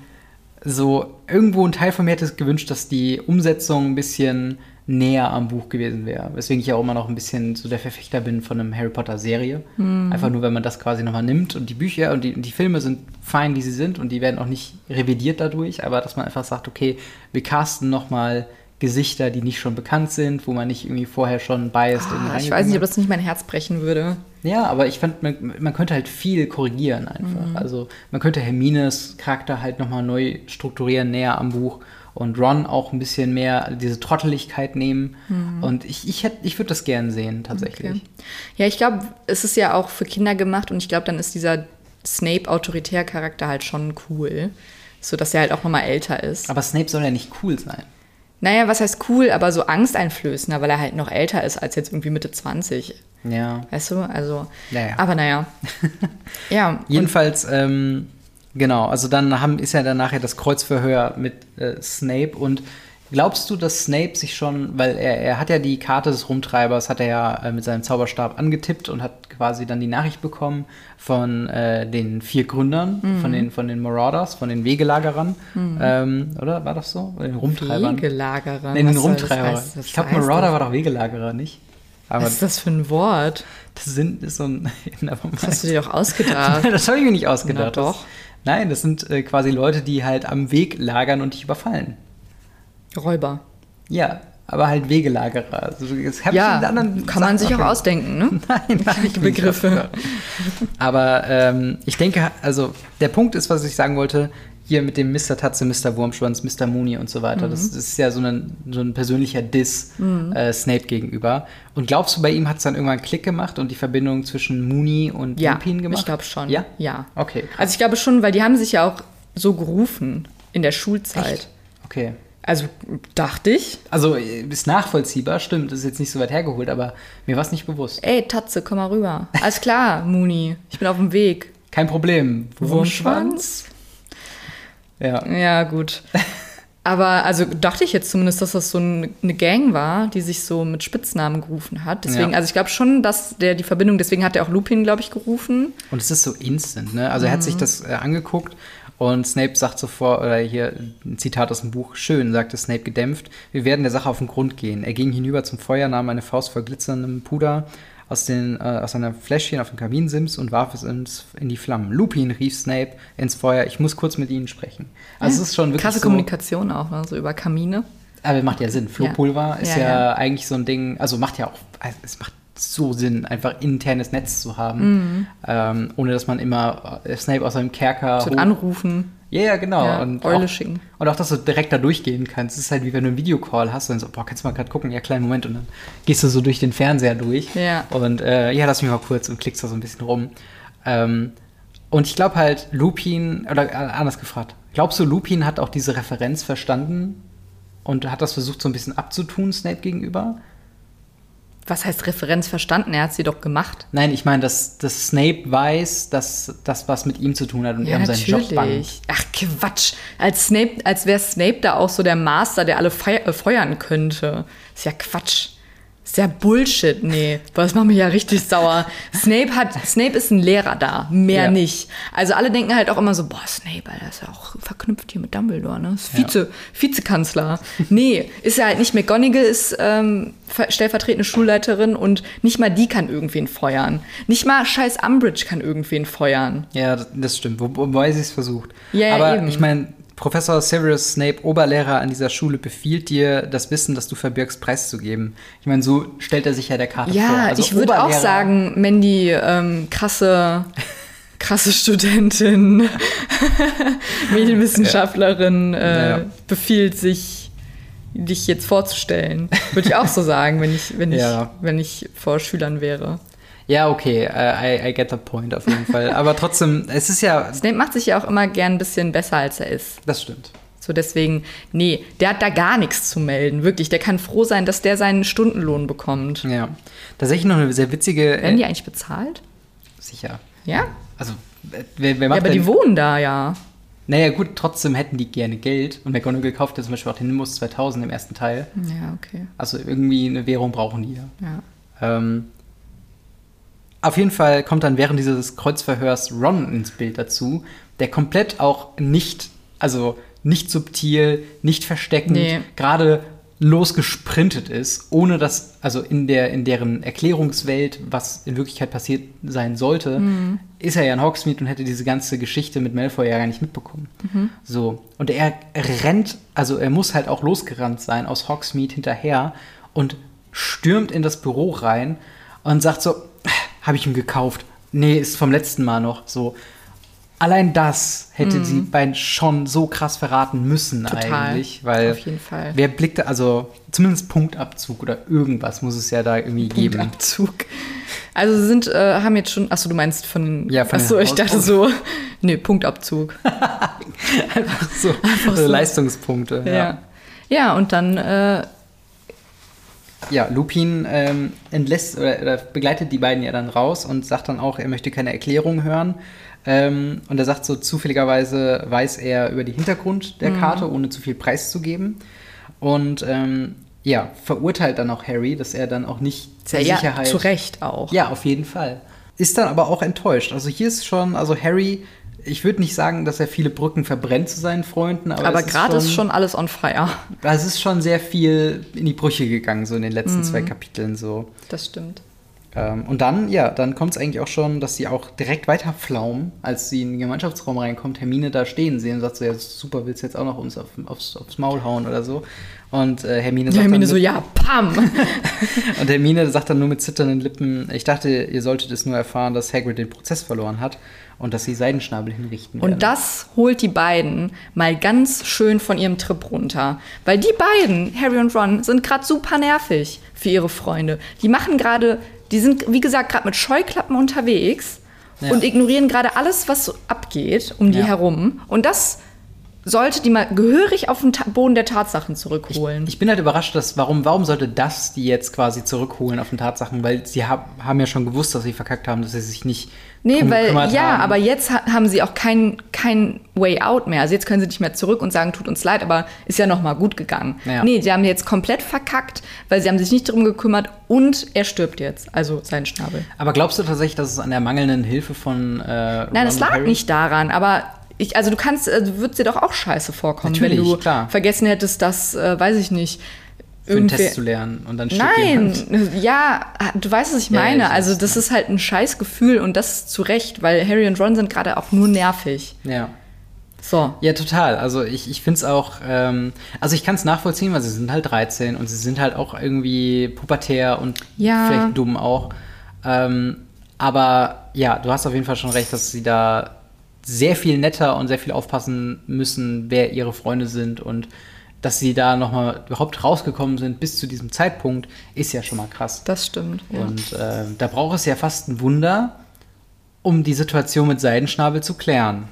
so irgendwo ein Teil von mir hätte es gewünscht, dass die Umsetzung ein bisschen näher am Buch gewesen wäre. Weswegen ich ja auch immer noch ein bisschen so der Verfechter bin von einem Harry Potter Serie. Mhm. Einfach nur, wenn man das quasi nochmal nimmt und die Bücher und die, die Filme sind fein, wie sie sind und die werden auch nicht revidiert dadurch, aber dass man einfach sagt, okay, wir casten nochmal Gesichter, die nicht schon bekannt sind, wo man nicht irgendwie vorher schon biased ah, Ich weiß nicht, ob das nicht mein Herz brechen würde. Ja, aber ich fand, man, man könnte halt viel korrigieren einfach. Mhm. Also man könnte Hermines Charakter halt nochmal neu strukturieren, näher am Buch und Ron auch ein bisschen mehr diese Trotteligkeit nehmen. Mhm. Und ich, ich, hätt, ich würde das gern sehen, tatsächlich. Okay. Ja, ich glaube, es ist ja auch für Kinder gemacht und ich glaube, dann ist dieser Snape-Autoritär-Charakter halt schon cool. So dass er halt auch nochmal älter ist. Aber Snape soll ja nicht cool sein. Naja, was heißt cool, aber so angsteinflößender, weil er halt noch älter ist als jetzt irgendwie Mitte 20. Ja. Weißt du? Also. Naja. Aber naja. ja. Jedenfalls, ähm, Genau, also dann haben, ist ja dann nachher das Kreuzverhör mit äh, Snape und glaubst du, dass Snape sich schon, weil er, er hat ja die Karte des Rumtreibers, hat er ja äh, mit seinem Zauberstab angetippt und hat quasi dann die Nachricht bekommen von äh, den vier Gründern, mhm. von, den, von den Marauders, von den Wegelagerern, mhm. ähm, oder war das so? Den Rumtreibern? Wegelagerer? Nee, den Rumtreiber. ich glaube, Marauder war doch Wegelagerer, nicht? Aber Was ist das für ein Wort? Das sind ist so ein. das hast du dir doch ausgedacht. das habe ich mir nicht ausgedacht. Na doch. Nein, das sind äh, quasi Leute, die halt am Weg lagern und dich überfallen. Räuber. Ja, aber halt Wegelagerer. Also, ja, kann Sachen man sich auch ausdenken, ne? nein, nein. Begriffe. aber ähm, ich denke, also der Punkt ist, was ich sagen wollte, hier mit dem Mr. Tatze, Mr. Wurmschwanz, Mr. Mooney und so weiter. Mhm. Das, das, ist ja so ein, so ein persönlicher Diss mhm. äh, Snape gegenüber. Und glaubst du, bei ihm hat es dann irgendwann einen Klick gemacht und die Verbindung zwischen Mooney und ja, Lupin gemacht? ich glaube schon. Ja? Ja. Okay. Krass. Also ich glaube schon, weil die haben sich ja auch so gerufen in der Schulzeit. Echt? Okay. Also dachte ich. Also ist nachvollziehbar, stimmt, das ist jetzt nicht so weit hergeholt, aber mir war es nicht bewusst. Ey, Tatze, komm mal rüber. Alles klar, Mooney, ich bin auf dem Weg. Kein Problem. Wurmschwanz? Ja. Ja, gut. Aber also dachte ich jetzt zumindest, dass das so eine Gang war, die sich so mit Spitznamen gerufen hat. Deswegen, ja. also ich glaube schon, dass der die Verbindung, deswegen hat er auch Lupin, glaube ich, gerufen. Und es ist so instant, ne? Also mhm. er hat sich mhm. das äh, angeguckt und Snape sagt sofort, oder hier ein Zitat aus dem Buch, schön, sagte Snape gedämpft, wir werden der Sache auf den Grund gehen. Er ging hinüber zum Feuer, nahm eine Faust voll glitzerndem Puder aus, den, äh, aus einer Fläschchen auf den Kaminsims und warf es ins, in die Flammen. Lupin rief Snape ins Feuer, ich muss kurz mit Ihnen sprechen. Also ja, es ist schon wirklich Krasse so, Kommunikation auch, ne? so über Kamine. Aber macht ja Sinn. Flohpulver ja. ist ja, ja, eigentlich so ein Ding, also macht ja auch, also es macht so Sinn, einfach internes Netz zu haben, mhm. ähm, ohne dass man immer äh, Snape aus seinem Kerker zu anrufen. Ja, yeah, genau. Ja, und, Eule auch, schicken. und auch, dass du direkt da durchgehen kannst. Es ist halt wie wenn du einen Videocall hast und so, boah, kannst du mal gerade gucken? Ja, kleinen Moment. Und dann gehst du so durch den Fernseher durch. Ja. Und äh, ja, lass mich mal kurz und klickst da so ein bisschen rum. Ähm, und ich glaube halt, Lupin, oder äh, anders gefragt, glaubst du, Lupin hat auch diese Referenz verstanden und hat das versucht, so ein bisschen abzutun, Snape gegenüber? Was heißt Referenz verstanden? Er hat sie doch gemacht. Nein, ich meine, dass, dass Snape weiß, dass das was mit ihm zu tun hat und ja, er um seinen Job bangt. Ach Quatsch. Als Snape, als wäre Snape da auch so der Master, der alle feuern könnte. Ist ja Quatsch. Ist ja Bullshit, nee. Das macht mich ja richtig sauer. Snape hat, Snape ist ein Lehrer da, mehr ja. nicht. Also alle denken halt auch immer so, boah, Snape, Alter, ist ja auch verknüpft hier mit Dumbledore, ne? Ist Vize, ja. Vizekanzler. nee, ist ja halt nicht McGonagall, ist ähm, stellvertretende Schulleiterin und nicht mal die kann irgendwen feuern. Nicht mal scheiß Umbridge kann irgendwen feuern. Ja, das stimmt, wobei sie es versucht. Ja, Aber eben. ich meine, Professor Severus Snape, Oberlehrer an dieser Schule, befiehlt dir, das Wissen, das du verbirgst, preiszugeben. Ich meine, so stellt er sich ja der Karte ja, vor. Ja, also ich würde auch sagen, Mandy, ähm, krasse, krasse Studentin, Medienwissenschaftlerin, äh, ja. befiehlt sich, dich jetzt vorzustellen. Würde ich auch so sagen, wenn ich, wenn ich, ja. wenn ich vor Schülern wäre. Ja, okay, uh, I, I, get the point auf jeden Fall. Aber trotzdem, es ist ja. Snape macht sich ja auch immer gern ein bisschen besser, als er ist. Das stimmt. So deswegen, nee, der hat da gar nichts zu melden. Wirklich, der kann froh sein, dass der seinen Stundenlohn bekommt. Ja. Tatsächlich noch eine sehr witzige. Werden die eigentlich bezahlt? Sicher. Ja? Also, wer, wer macht Ja, aber die wohnen da ja. Naja, gut, trotzdem hätten die gerne Geld. Und McGonagall kauft ja zum Beispiel auch den Nimbus 2000 im ersten Teil. Ja, okay. Also irgendwie eine Währung brauchen die ja. Ja. Ähm, auf jeden Fall kommt dann während dieses Kreuzverhörs Ron ins Bild dazu, der komplett auch nicht, also nicht subtil, nicht versteckend, Nee. gerade losgesprintet ist, ohne dass, also in der, in deren Erklärungswelt, was in Wirklichkeit passiert sein sollte, Mhm. ist er ja in Hogsmeade und hätte diese ganze Geschichte mit Malfoy ja gar nicht mitbekommen. Mhm. So. Und er rennt, also er muss halt auch losgerannt sein aus Hogsmeade hinterher und stürmt in das Büro rein und sagt so, habe ich ihm gekauft. Nee, ist vom letzten Mal noch so. Allein das hätte sie beiden schon so krass verraten müssen Mhm. Total. eigentlich, weil Auf jeden Fall. wer blickte, also zumindest Punktabzug oder irgendwas muss es ja da irgendwie geben. Punktabzug. Also sie sind, äh, haben jetzt schon, achso, du meinst von Ja, von achso, ich dachte so, nee, Punktabzug. Einfach so, so so. Leistungspunkte. Ja. Ja, ja. und dann, äh, ja Lupin ähm, entlässt oder, oder begleitet die beiden ja dann raus und sagt dann auch, er möchte keine Erklärung hören. Ähm, und er sagt so, zufälligerweise weiß er über den Hintergrund der Karte, ohne zu viel preiszugeben. Und ähm, ja, verurteilt dann auch Harry, dass er dann auch nicht die ja, Sicherheit zu Recht auch. Ja, auf jeden Fall. Ist dann aber auch enttäuscht. Also hier ist schon, also Harry, ich würde nicht sagen, dass er viele Brücken verbrennt zu seinen Freunden, aber, aber gerade ist schon alles on fire. es ist schon sehr viel in die Brüche gegangen, so in den letzten Mhm. zwei Kapiteln so. Das stimmt. Ähm, und dann, ja, dann kommt es eigentlich auch schon, dass sie auch direkt weiter pflaumen, als sie in den Gemeinschaftsraum reinkommt, Hermine da stehen sehen und sagt so, ja, super, willst du jetzt auch noch uns auf, aufs, aufs Maul hauen oder so? Und äh, Hermine sagt Hermine dann so, mit, ja, pam. und Hermine sagt dann nur mit zitternden Lippen, ich dachte, ihr solltet es nur erfahren, dass Hagrid den Prozess verloren hat und dass sie Seidenschnabel hinrichten werden. Und das holt die beiden mal ganz schön von ihrem Trip runter. Weil die beiden, Harry und Ron, sind gerade super nervig für ihre Freunde. Die machen gerade, die sind, wie gesagt, gerade mit Scheuklappen unterwegs Ja. und ignorieren gerade alles, was so abgeht um die Ja. herum. Und das sollte die mal gehörig auf den Ta Boden der Tatsachen zurückholen. Ich bin halt überrascht, dass warum, warum sollte das die jetzt quasi zurückholen auf den Tatsachen? Weil sie hab, haben ja schon gewusst, dass sie verkackt haben, dass sie sich nicht Nee, weil, ja, haben. aber jetzt ha haben sie auch kein, kein Way out mehr. Also jetzt können sie nicht mehr zurück und sagen, tut uns leid, aber ist ja noch mal gut gegangen. Ja. Nee, sie haben jetzt komplett verkackt, weil sie haben sich nicht darum gekümmert und er stirbt jetzt, also sein Schnabel. Aber glaubst du tatsächlich, dass es an der mangelnden Hilfe von äh, Nein, es lag Harry- nicht daran, aber ich, also du kannst, äh, du würdest dir doch auch scheiße vorkommen, wenn Natürlich, du klar. vergessen hättest, dass, äh, weiß ich nicht, für einen irgendwer- Test zu lernen und dann jemand. Nein, ja, du weißt, was ich Ja, ja, meine. ich also das ist halt ein scheiß Gefühl und das zu Recht, weil Harry und Ron sind gerade auch nur nervig. Ja. So. Ja, total. Also ich, ich finde es auch, ähm, also ich kann es nachvollziehen, weil sie sind halt 13 und sie sind halt auch irgendwie pubertär und Ja. vielleicht dumm auch. Ähm, aber ja, du hast auf jeden Fall schon recht, dass sie da sehr viel netter und sehr viel aufpassen müssen, wer ihre Freunde sind und dass sie da nochmal überhaupt rausgekommen sind bis zu diesem Zeitpunkt, ist ja schon mal krass. Das stimmt. Ja. Und äh, da braucht es ja fast ein Wunder, um die Situation mit Seidenschnabel zu klären.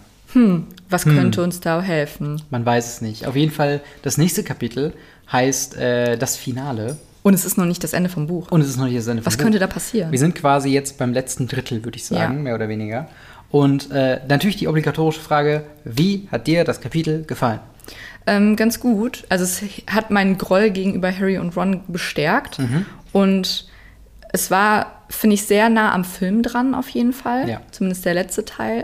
Was Hm. könnte uns da helfen? Man weiß es nicht. Auf jeden Fall, das nächste Kapitel heißt äh, das Finale. Und es ist noch nicht das Ende vom Buch. Und es ist noch nicht das Ende vom Was Buch. könnte da passieren? Wir sind quasi jetzt beim letzten Drittel, würde ich sagen, Ja. mehr oder weniger. Und äh, natürlich die obligatorische Frage: Wie hat dir das Kapitel gefallen? Ähm, ganz gut. Also es hat meinen Groll gegenüber Harry und Ron bestärkt. Mhm. Und es war, finde ich, sehr nah am Film dran, auf jeden Fall. Ja. Zumindest der letzte Teil.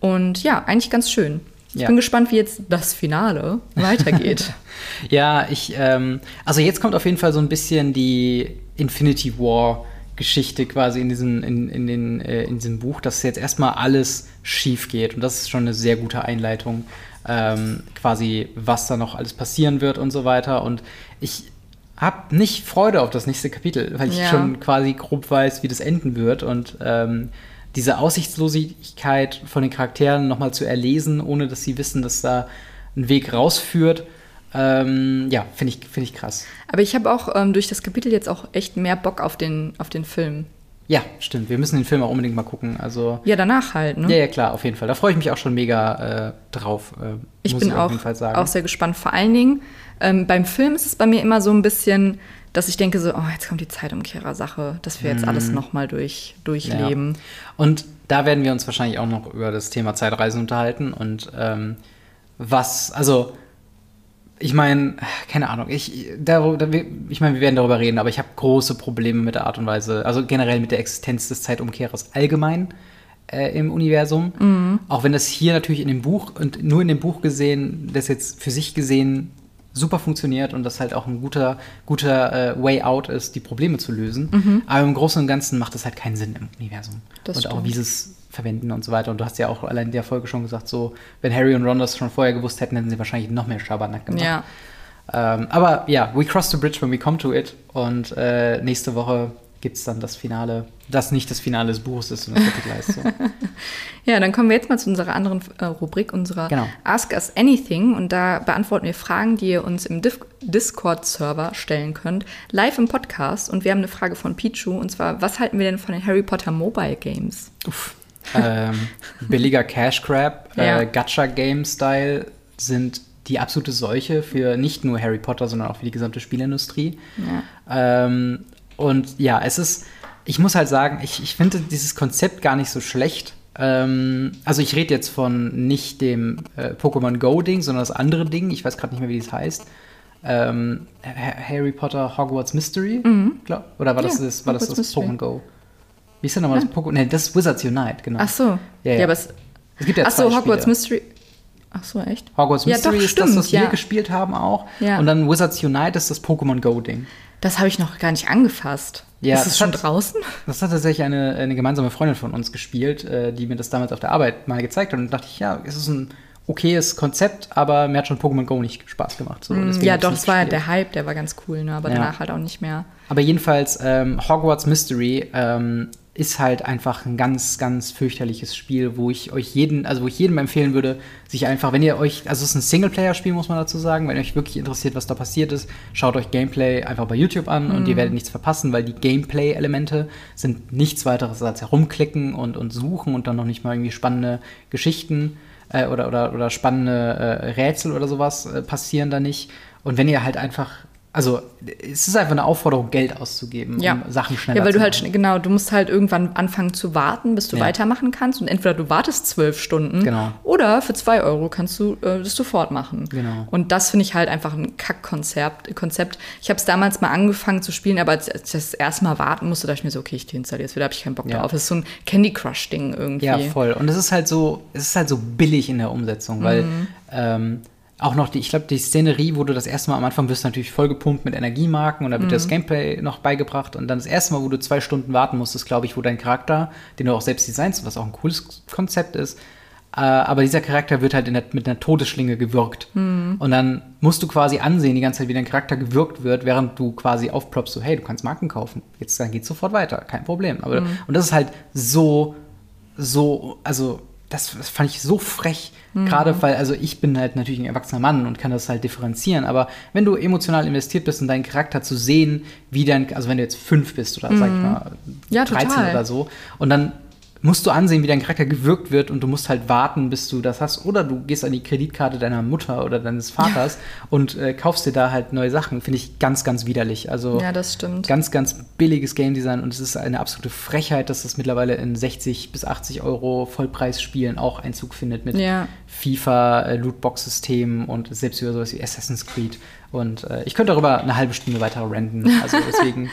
Und ja, eigentlich ganz schön. Ich Ja. bin gespannt, wie jetzt das Finale weitergeht. Ja, ich, ähm, also jetzt kommt auf jeden Fall so ein bisschen die Infinity War Geschichte quasi in diesem, in, in, den, äh, in diesem Buch, dass jetzt erstmal alles schief geht. Und das ist schon eine sehr gute Einleitung, ähm, quasi, was da noch alles passieren wird und so weiter. Und ich habe nicht Freude auf das nächste Kapitel, weil ich Ja. schon quasi grob weiß, wie das enden wird. Und ähm, diese Aussichtslosigkeit von den Charakteren nochmal zu erlesen, ohne dass sie wissen, dass da ein Weg rausführt, ähm, ja, finde ich, find ich krass. Aber ich habe auch ähm, durch das Kapitel jetzt auch echt mehr Bock auf den, auf den Film. Ja, stimmt. Wir müssen den Film auch unbedingt mal gucken. Also, Ja, danach halt, ne? ja, ja, klar, auf jeden Fall. Da freue ich mich auch schon mega äh, drauf. Äh, Ich muss bin auf auch, jeden Fall sagen. auch sehr gespannt. Vor allen Dingen, ähm, beim Film ist es bei mir immer so ein bisschen, dass ich denke so, oh, jetzt kommt die Zeitumkehrer-Sache, dass wir jetzt alles nochmal durch, durchleben. Mhm. Ja. Und da werden wir uns wahrscheinlich auch noch über das Thema Zeitreisen unterhalten und ähm, was, also ich meine, keine Ahnung, ich, darüber, ich meine, wir werden darüber reden, aber ich habe große Probleme mit der Art und Weise, also generell mit der Existenz des Zeitumkehrers allgemein. äh, im Universum. Mhm. Auch wenn das hier natürlich in dem Buch und nur in dem Buch gesehen, das jetzt für sich gesehen super funktioniert und das halt auch ein guter, guter äh, Way out ist, die Probleme zu lösen. Mhm. Aber im Großen und Ganzen macht das halt keinen Sinn im Universum. Das und auch stimmt. wie sie es verwenden und so weiter. Und du hast ja auch allein in der Folge schon gesagt, so, wenn Harry und Ron das schon vorher gewusst hätten, hätten sie wahrscheinlich noch mehr Schabernack gemacht. Ja. Ähm, aber ja, we cross the bridge when we come to it. Und äh, nächste Woche gibt es dann das Finale, das nicht das Finale des Buches ist, sondern das Kapitel heißt so. Ja, dann kommen wir jetzt mal zu unserer anderen äh, Rubrik, unserer Genau. Ask Us Anything. Und da beantworten wir Fragen, die ihr uns im Discord-Server stellen könnt, live im Podcast. Und wir haben eine Frage von Pichu, und zwar, was halten wir denn von den Harry Potter Mobile Games? Ähm, billiger Cash Grab, Ja. äh, Gacha Game Style sind die absolute Seuche für nicht nur Harry Potter, sondern auch für die gesamte Spielindustrie. Ähm, und ja, es ist, ich muss halt sagen, ich, ich finde dieses Konzept gar nicht so schlecht. Ähm, also ich rede jetzt von nicht dem äh, Pokémon Go-Ding, sondern das andere Ding. Ich weiß gerade nicht mehr, wie das heißt. Ähm, Ha- Harry Potter Hogwarts Mystery, glaub, oder war das Mhm. Ja, das, war das, Hogwarts das. Pokémon Go? Wie ist denn nochmal das Pokémon? Nee, das ist Wizards Unite, genau. Ach so. Ja, ja. aber es, Es gibt ja ach so, Hogwarts Spiele. Mystery. Ach so, echt? Hogwarts Ja, Mystery doch, ist das, stimmt, was wir ja. gespielt haben auch. Ja. Und dann Wizards Unite ist das Pokémon Go-Ding. Das habe ich noch gar nicht angefasst. Ja, ist es das schon hat- draußen? Das hat tatsächlich eine, eine gemeinsame Freundin von uns gespielt, äh, die mir das damals auf der Arbeit mal gezeigt hat. Und dachte ich, ja, es ist ein okayes Konzept, aber mir hat schon Pokémon Go nicht Spaß gemacht. So, Mm, ja, doch, das war ja gespielt. der Hype, der war ganz cool, ne? aber Ja. danach halt auch nicht mehr. Aber jedenfalls, ähm, Hogwarts Mystery ähm, ist halt einfach ein ganz, ganz fürchterliches Spiel, wo ich euch jeden, also wo ich jedem empfehlen würde, sich einfach, wenn ihr euch, also es ist ein Singleplayer-Spiel, muss man dazu sagen, wenn euch wirklich interessiert, was da passiert ist, schaut euch Gameplay einfach bei YouTube an und ihr werdet nichts verpassen, weil die Gameplay-Elemente sind nichts weiteres als herumklicken und, und suchen und dann noch nicht mal irgendwie spannende Geschichten äh, oder, oder, oder spannende äh, Rätsel oder sowas äh, passieren da nicht. Und wenn ihr halt einfach, also es ist einfach eine Aufforderung, Geld auszugeben, Ja. um Sachen schneller Ja, weil zu du halt, machen. schn- genau, du musst halt irgendwann anfangen zu warten, bis du Ja. weitermachen kannst. Und entweder du wartest zwölf Stunden Genau. oder für zwei Euro kannst du äh, das sofort machen. Genau. Und das finde ich halt einfach ein Kackkonzept. Konzept. Ich habe es damals mal angefangen zu spielen, aber als als ich das erste Mal warten musste, dachte ich mir so, okay, ich deinstalliere jetzt wieder, habe ich keinen Bock Ja. drauf. Das ist so ein Candy Crush-Ding irgendwie. Ja, voll. Und es ist halt so, es ist halt so billig in der Umsetzung, weil Mhm. ähm, auch noch die, ich glaube, die Szenerie, wo du das erste Mal am Anfang wirst natürlich vollgepumpt mit Energiemarken und da wird dir Mhm. das Gameplay noch beigebracht und dann das erste Mal, wo du zwei Stunden warten musstest, glaube ich, wo dein Charakter, den du auch selbst designst, was auch ein cooles Konzept ist, äh, aber dieser Charakter wird halt der, mit einer Todesschlinge gewürgt. Mhm. Und dann musst du quasi ansehen, die ganze Zeit, wie dein Charakter gewürgt wird, während du quasi aufploppst, so, hey, du kannst Marken kaufen. Jetzt dann geht's sofort weiter, kein Problem. Aber, Mhm. Und das ist halt so, so, also das, das fand ich so frech, Mhm. gerade weil, also ich bin halt natürlich ein erwachsener Mann und kann das halt differenzieren, aber wenn du emotional investiert bist in deinen Charakter zu sehen, wie dein, also wenn du jetzt fünf bist oder sag ich mal Mhm. Ja, 13 total. oder so und dann musst du ansehen, wie dein Charakter gewirkt wird und du musst halt warten, bis du das hast. Oder du gehst an die Kreditkarte deiner Mutter oder deines Vaters und äh, kaufst dir da halt neue Sachen. Finde ich ganz, ganz widerlich. Also Ja, das stimmt. ganz, ganz billiges Game Design und es ist eine absolute Frechheit, dass das mittlerweile in 60 bis 80 Euro Vollpreisspielen auch Einzug findet mit Ja. FIFA, äh, Lootbox-Systemen und selbst über sowas wie Assassin's Creed. Und äh, ich könnte darüber eine halbe Stunde weiter renten. Also deswegen,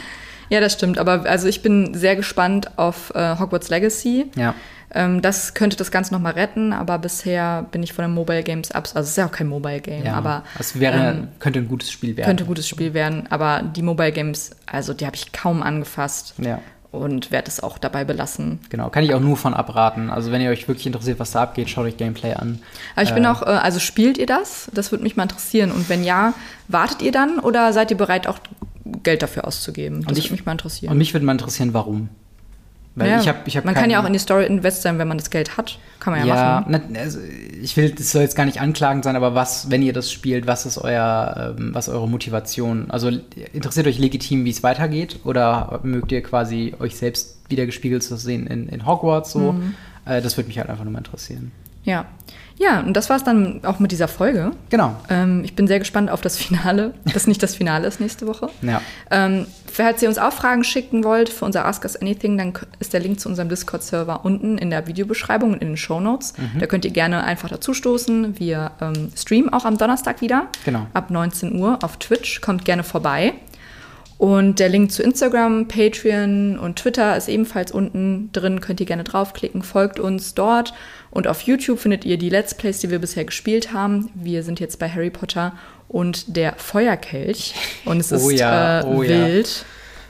Ja, das stimmt. Aber also ich bin sehr gespannt auf äh, Hogwarts Legacy. ja. Ähm, das könnte das Ganze nochmal retten, aber bisher bin ich von den Mobile Games ab. Also es ist ja auch kein Mobile Game, ja. aber es wäre, ähm, könnte ein gutes Spiel werden. könnte ein gutes Spiel werden. Aber die Mobile Games, also die habe ich kaum angefasst Ja. und werde es auch dabei belassen. Genau, kann ich auch nur von abraten. Also wenn ihr euch wirklich interessiert, was da abgeht, schaut euch Gameplay an. Aber ich bin auch, äh, also spielt ihr das? Das würde mich mal interessieren. Und wenn ja, wartet ihr dann oder seid ihr bereit, auch Geld dafür auszugeben? Das ich- würde mich mal interessieren. Und mich würde mal interessieren, warum. Weil Ja, ich habe, ich hab man kann ja auch in die Story investieren, wenn man das Geld hat. Kann man ja, Ja, machen. also ich will, das soll jetzt gar nicht anklagend sein, aber was, wenn ihr das spielt, was ist euer, ähm, was eure Motivation? Also interessiert euch legitim, wie es weitergeht, oder mögt ihr quasi euch selbst wieder gespiegelt zu sehen in, in Hogwarts so? Mhm. Äh, das würde mich halt einfach nur mal interessieren. Ja. Ja, und das war es dann auch mit dieser Folge. Genau. Ähm, ich bin sehr gespannt auf das Finale, das nicht das Finale ist nächste Woche. Ja. Ähm, falls ihr uns auch Fragen schicken wollt für unser Ask Us Anything, dann ist der Link zu unserem Discord-Server unten in der Videobeschreibung und in den Shownotes. Mhm. Da könnt ihr gerne einfach dazustoßen. Wir ähm, streamen auch am Donnerstag wieder. Genau. Ab 19 Uhr auf Twitch. Kommt gerne vorbei. Und der Link zu Instagram, Patreon und Twitter ist ebenfalls unten drin. Könnt ihr gerne draufklicken. Folgt uns dort. Und auf YouTube findet ihr die Let's Plays, die wir bisher gespielt haben. Wir sind jetzt bei Harry Potter und der Feuerkelch. Und es Oh ist ja, äh, oh ja. wild.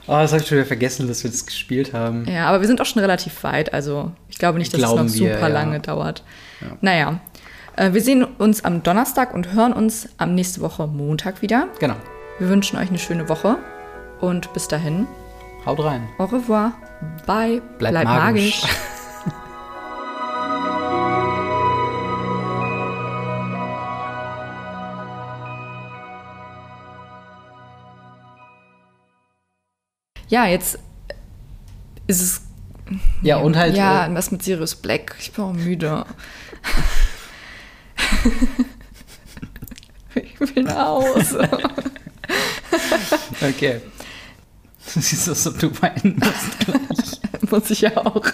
Oh, das habe ich schon wieder vergessen, dass wir das gespielt haben. Ja. aber wir sind auch schon relativ weit. Also ich glaube nicht, dass Glauben es noch wir, super ja. lange dauert. Naja. Äh, wir sehen uns am Donnerstag und hören uns am nächste Woche Montag wieder. Genau. Wir wünschen euch eine schöne Woche und bis dahin, Haut rein. au revoir, bye, Bleibt magisch. Ja, jetzt ist es. Ja, und halt. Ja, äh, was mit Sirius Black? Ich bin auch müde. ich will nach Hause. okay. Du siehst aus, als ob du weinen musst. Muss ich ja auch.